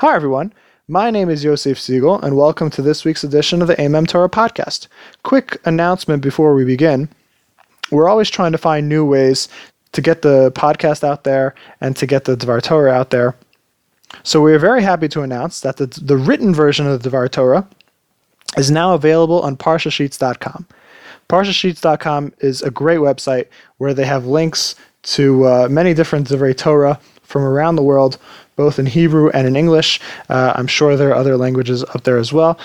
Hi, everyone. My name is Yosef Siegel, and welcome to this week's edition of the Aimem Torah podcast. Quick announcement before we begin. We're always trying to find new ways to get the podcast out there and to get the Dvar Torah out there. So we are very happy to announce that the, the written version of the Dvar Torah is now available on parshasheets.com. Parshasheets.com is a great website where they have links to uh, many different Dvar Torah from around the world, both in Hebrew and in English. Uh, I'm sure there are other languages up there as well.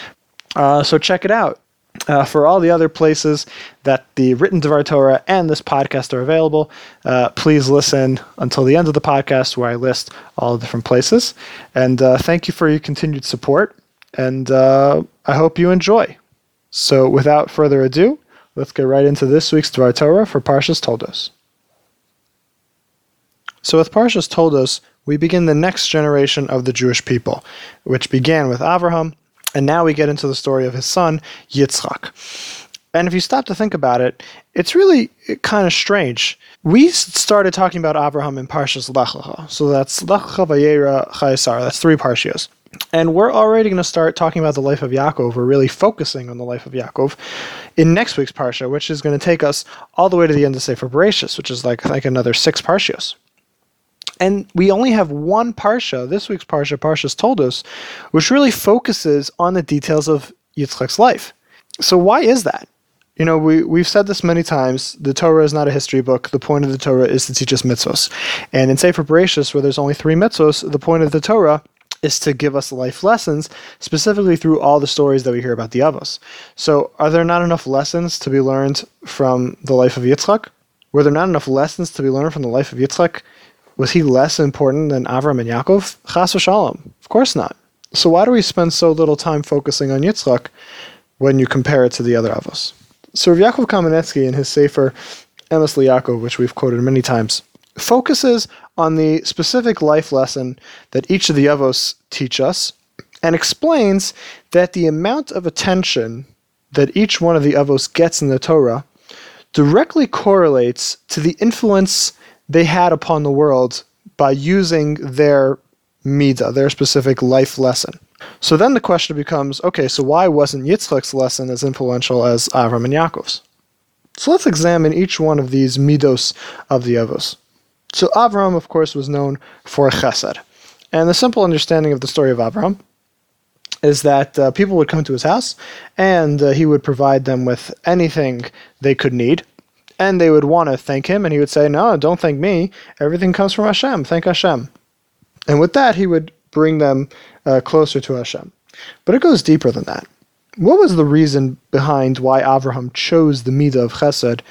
Uh, so check it out. Uh, for all the other places that the written Devar Torah and this podcast are available, uh, please listen until the end of the podcast where I list all the different places. And uh, thank you for your continued support. And uh, I hope you enjoy. So without further ado, let's get right into this week's Devar Torah for Parshas Toldos. So with Parshas Toldos, we begin the next generation of the Jewish people, which began with Avraham, and now we get into the story of his son, Yitzchak. And if you stop to think about it, it's really eh, kind of strange. We started talking about Abraham in Parshas Lech Lecha. So that's Lech Lecha Vayera Chayei Sarah. That's three Parshios. And we're already going to start talking about the life of Yaakov. We're really focusing on the life of Yaakov in next week's Parsha, which is going to take us all the way to the end of Sefer Bereshis, which is like, like another six Parshios. And we only have one Parsha, this week's Parsha, Parshas Toldos, which really focuses on the details of Yitzchak's life. So why is that? You know, we, we've said this many times. The Torah is not a history book. The point of the Torah is to teach us mitzvos. And in Sefer Bereshis, where there's only three mitzvos, the point of the Torah is to give us life lessons, specifically through all the stories that we hear about the Avos. So, are there not enough lessons to be learned from the life of Yitzchak? Were there not enough lessons to be learned from the life of Yitzchak was he less important than Avram and Yaakov? Chas v'shalom. Of course not. So why do we spend so little time focusing on Yitzchak when you compare it to the other Avos? So Rav Yaakov Kamenetsky in his Sefer Emes Yaakov, which we've quoted many times, focuses on the specific life lesson that each of the Avos teach us and explains that the amount of attention that each one of the Avos gets in the Torah directly correlates to the influence they had upon the world by using their midah, their specific life lesson. So then the question becomes, okay, so why wasn't Yitzchak's lesson as influential as Avram and Yaakov's? So let's examine each one of these midos of the Avos. So Avram, of course, was known for chesed. And the simple understanding of the story of Avram is that uh, people would come to his house and uh, he would provide them with anything they could need and they would want to thank him, and he would say, No, don't thank me. Everything comes from Hashem. Thank Hashem. And with that, he would bring them uh, closer to Hashem. But it goes deeper than that. What was the reason behind why Avraham chose the Midah of Chesed?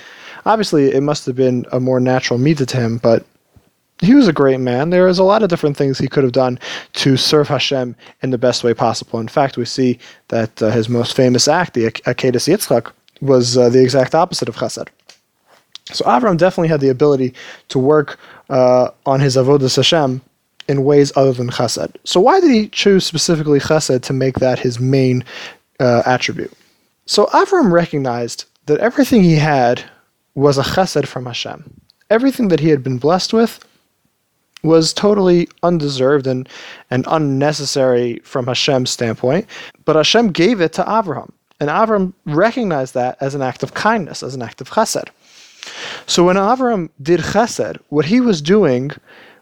Obviously, it must have been a more natural Midah to him, but he was a great man. There is a lot of different things he could have done to serve Hashem in the best way possible. In fact, we see that uh, his most famous act, the Akedah Yitzchak, was uh, the exact opposite of Chesed. So Avram definitely had the ability to work uh, on his avodas Hashem in ways other than Chesed. So why did he choose specifically Chesed to make that his main uh, attribute? So Avram recognized that everything he had was a Chesed from Hashem. Everything that he had been blessed with was totally undeserved and, and unnecessary from Hashem's standpoint, but Hashem gave it to Avram. And Avram recognized that as an act of kindness, as an act of chesed. So when Avram did chesed, what he was doing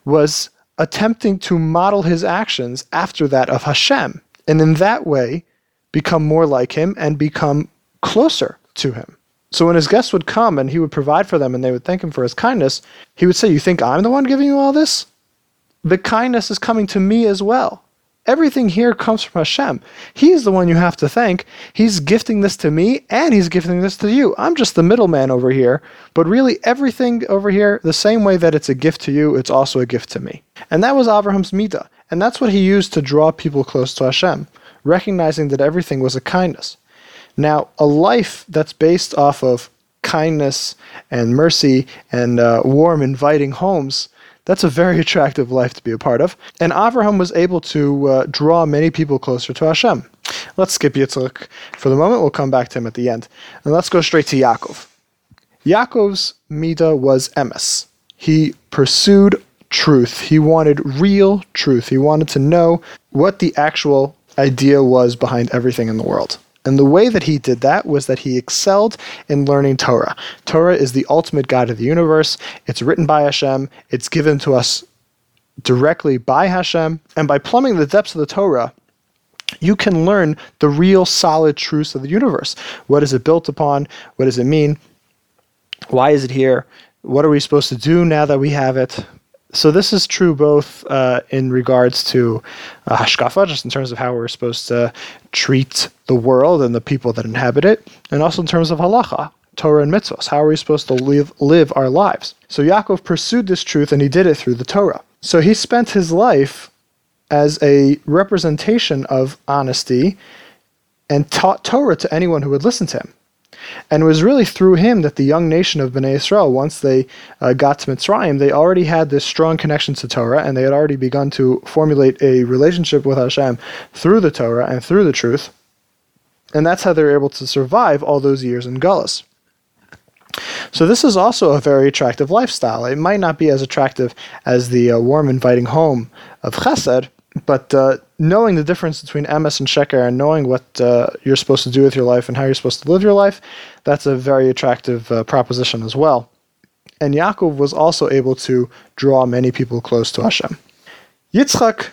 was attempting to model his actions after that of Hashem, and in that way become more like him and become closer to him. So when his guests would come and he would provide for them and they would thank him for his kindness, he would say, You think I'm the one giving you all this? The kindness is coming to me as well. Everything here comes from Hashem. He's the one you have to thank. He's gifting this to me and he's gifting this to you. I'm just the middleman over here. But really, everything over here, the same way that it's a gift to you, it's also a gift to me. And that was Abraham's midah. And that's what he used to draw people close to Hashem, recognizing that everything was a kindness. Now, a life that's based off of kindness and mercy and uh, warm, inviting homes that's a very attractive life to be a part of. And Avraham was able to uh, draw many people closer to Hashem. Let's skip Yitzchak for the moment. We'll come back to him at the end. And let's go straight to Yaakov. Yaakov's Midah was emes. He pursued truth. He wanted real truth. He wanted to know what the actual idea was behind everything in the world. And the way that he did that was that he excelled in learning Torah. Torah is the ultimate guide of the universe. It's written by Hashem. It's given to us directly by Hashem. And by plumbing the depths of the Torah, you can learn the real solid truths of the universe. What is it built upon? What does it mean? Why is it here? What are we supposed to do now that we have it? So this is true both uh, in regards to uh, hashkafa, just in terms of how we're supposed to treat the world and the people that inhabit it, and also in terms of halacha, Torah and mitzvahs. How are we supposed to live live our lives? So Yaakov pursued this truth, and he did it through the Torah. So he spent his life as a representation of honesty and taught Torah to anyone who would listen to him. And it was really through him that the young nation of Bnei Israel, once they uh, got to Mitzrayim, they already had this strong connection to Torah, and they had already begun to formulate a relationship with Hashem through the Torah and through the truth. And that's how they were able to survive all those years in Gullus. So this is also a very attractive lifestyle. It might not be as attractive as the uh, warm, inviting home of Chesed, but uh, knowing the difference between emes and sheker and knowing what uh, you're supposed to do with your life and how you're supposed to live your life, that's a very attractive uh, proposition as well. And Yaakov was also able to draw many people close to Hashem. Yitzchak,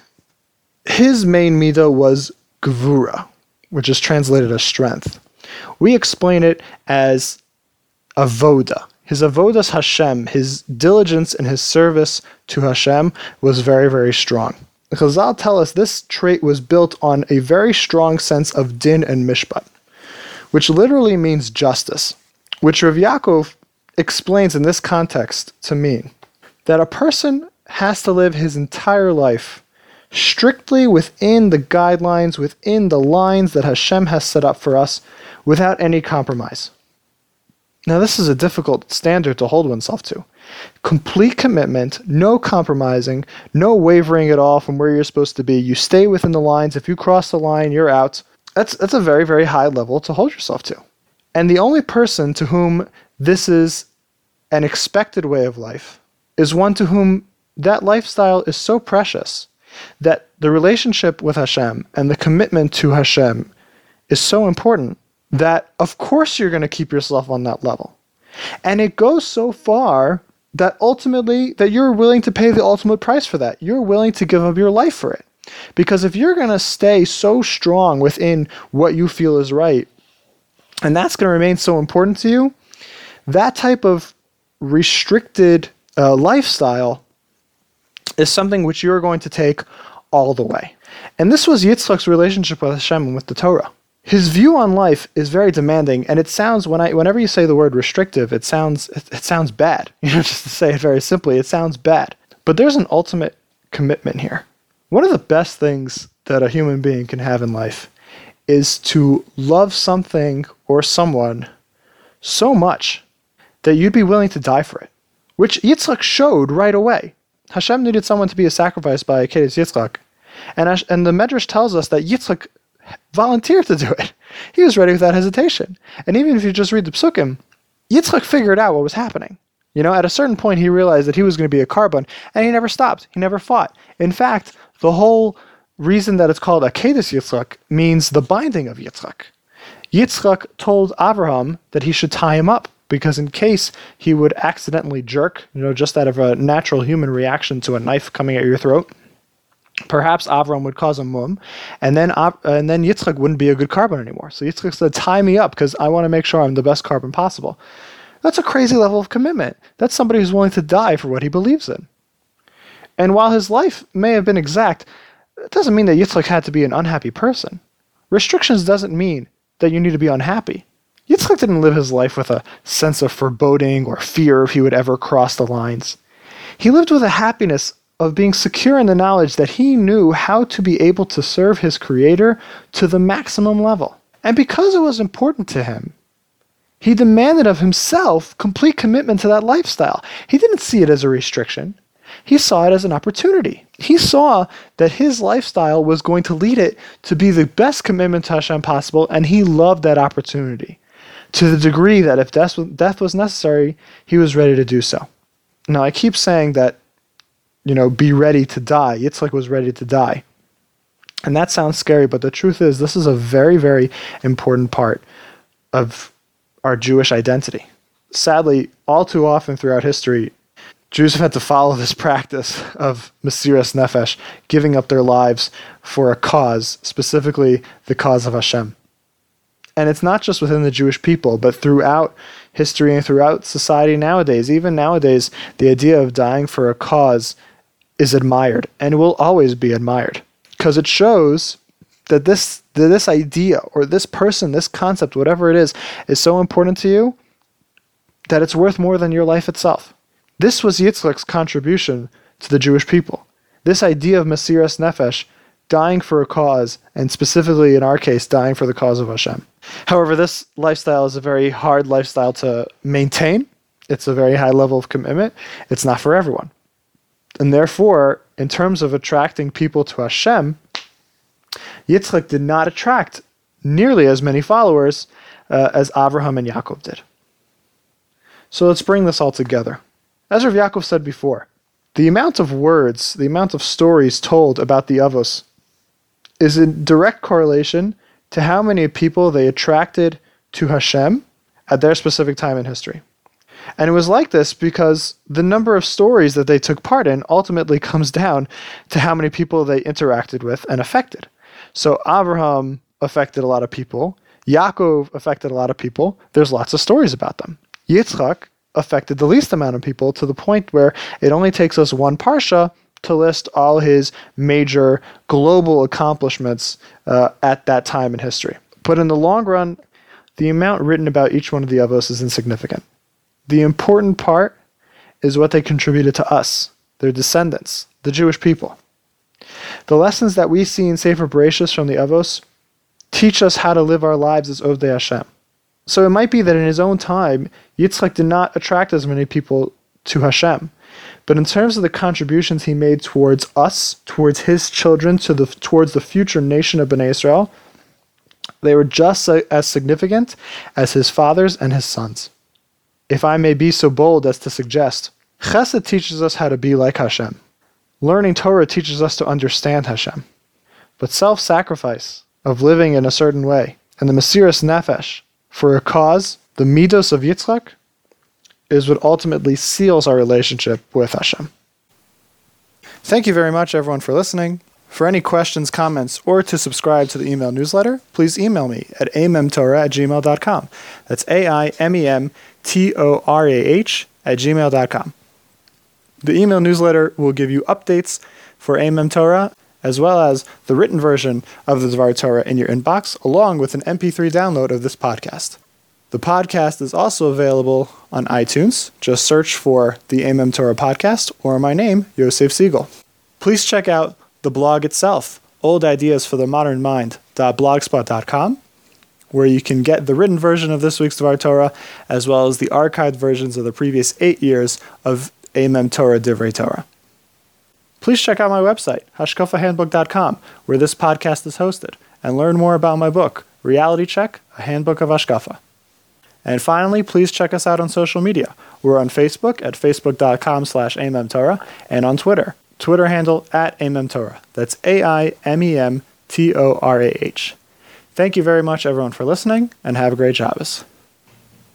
his main midah was gvura, which is translated as strength. We explain it as avoda. His avodas Hashem, his diligence in his service to Hashem was very, very strong. Chazal tell us this trait was built on a very strong sense of din and mishpat, which literally means justice, which Rav Yaakov explains in this context to mean that a person has to live his entire life strictly within the guidelines, within the lines that Hashem has set up for us, without any compromise. Now, this is a difficult standard to hold oneself to. Complete commitment, no compromising, no wavering at all from where you're supposed to be. You stay within the lines. If you cross the line, you're out. That's, that's a very, very high level to hold yourself to. And the only person to whom this is an expected way of life is one to whom that lifestyle is so precious that the relationship with Hashem and the commitment to Hashem is so important that of course you're going to keep yourself on that level. And it goes so far that ultimately that you're willing to pay the ultimate price for that. You're willing to give up your life for it. Because if you're going to stay so strong within what you feel is right, and that's going to remain so important to you, that type of restricted uh, lifestyle is something which you're going to take all the way. And this was Yitzchak's relationship with Hashem and with the Torah his view on life is very demanding, and it sounds when I whenever you say the word restrictive, it sounds it, it sounds bad. You know, just to say it very simply, it sounds bad. But there's an ultimate commitment here. One of the best things that a human being can have in life is to love something or someone so much that you'd be willing to die for it, which Yitzchak showed right away. Hashem needed someone to be a sacrifice by Akedes Yitzchak. And, and the Medrash tells us that Yitzchak volunteered to do it. He was ready without hesitation. And even if you just read the psukim, Yitzchak figured out what was happening. You know, at a certain point, he realized that he was going to be a korban, and he never stopped. He never fought. In fact, the whole reason that it's called Akedes Yitzchak means the binding of Yitzchak. Yitzchak told Abraham that he should tie him up because in case he would accidentally jerk, you know, just out of a natural human reaction to a knife coming at your throat, perhaps Avram would cause a mum, and then uh, and then Yitzchak wouldn't be a good korban anymore. So Yitzchak said, "Tie me up because I want to make sure I'm the best korban possible." That's a crazy level of commitment. That's somebody who's willing to die for what he believes in. And while his life may have been exact, it doesn't mean that Yitzchak had to be an unhappy person. Restrictions doesn't mean that you need to be unhappy. Yitzchak didn't live his life with a sense of foreboding or fear if he would ever cross the lines. He lived with a happiness of being secure in the knowledge that he knew how to be able to serve his Creator to the maximum level. And because it was important to him, he demanded of himself complete commitment to that lifestyle. He didn't see it as a restriction. He saw it as an opportunity. He saw that his lifestyle was going to lead it to be the best commitment to Hashem possible, and he loved that opportunity to the degree that if death was necessary, he was ready to do so. Now, I keep saying that you know, be ready to die. Yitzchak was ready to die. And that sounds scary, but the truth is, this is a very, very important part of our Jewish identity. Sadly, all too often throughout history, Jews have had to follow this practice of Mesiras Nefesh, giving up their lives for a cause, specifically the cause of Hashem. And it's not just within the Jewish people, but throughout history and throughout society nowadays. Even nowadays, the idea of dying for a cause is admired and will always be admired because it shows that this that this idea or this person, this concept, whatever it is, is so important to you that it's worth more than your life itself. This was Yitzchak's contribution to the Jewish people. This idea of Mesiras Nefesh, dying for a cause, and specifically in our case, dying for the cause of Hashem. However, this lifestyle is a very hard lifestyle to maintain. It's a very high level of commitment. It's not for everyone. And therefore, in terms of attracting people to Hashem, Yitzchak did not attract nearly as many followers uh, as Avraham and Yaakov did. So let's bring this all together. As Rav Yaakov said before, the amount of words, the amount of stories told about the Avos is in direct correlation to how many people they attracted to Hashem at their specific time in history. And it was like this because the number of stories that they took part in ultimately comes down to how many people they interacted with and affected. So Abraham affected a lot of people. Yaakov affected a lot of people. There's lots of stories about them. Yitzchak affected the least amount of people to the point where it only takes us one parsha to list all his major global accomplishments uh, at that time in history. But in the long run, the amount written about each one of the Avos is insignificant. The important part is what they contributed to us, their descendants, the Jewish people. The lessons that we see in Sefer Bereshis from the Avos teach us how to live our lives as Ovdei Hashem. So it might be that in his own time, Yitzchak did not attract as many people to Hashem. But in terms of the contributions he made towards us, towards his children, to the towards the future nation of Bnei Israel, they were just as significant as his fathers and his sons. If I may be so bold as to suggest, Chesed teaches us how to be like Hashem. Learning Torah teaches us to understand Hashem. But self-sacrifice of living in a certain way and the Mesiras Nefesh for a cause, the Midos of Yitzchak, is what ultimately seals our relationship with Hashem. Thank you very much, everyone, for listening. For any questions, comments, or to subscribe to the email newsletter, please email me at aimemtorah at gmail.com. That's A I M E M T O R A H at gmail.com. The email newsletter will give you updates for Aimem Torah, as well as the written version of the Dvar Torah in your inbox, along with an MP3 download of this podcast. The podcast is also available on iTunes. Just search for the Aimem Torah podcast or my name, Yosef Siegel. Please check out the blog itself, Old where you can get the written version of this week's Dvar Torah, as well as the archived versions of the previous eight years of Aimem Torah Divrei Torah. Please check out my website, hashkafahandbook.com, where this podcast is hosted, and learn more about my book, Reality Check, a Handbook of Hashkafa. And finally, please check us out on social media. We're on Facebook at facebook.com slash Torah and on Twitter, Twitter handle at Torah. That's A-I-M-E-M-T-O-R-A-H. Thank you very much, everyone, for listening, and have a great Shabbos.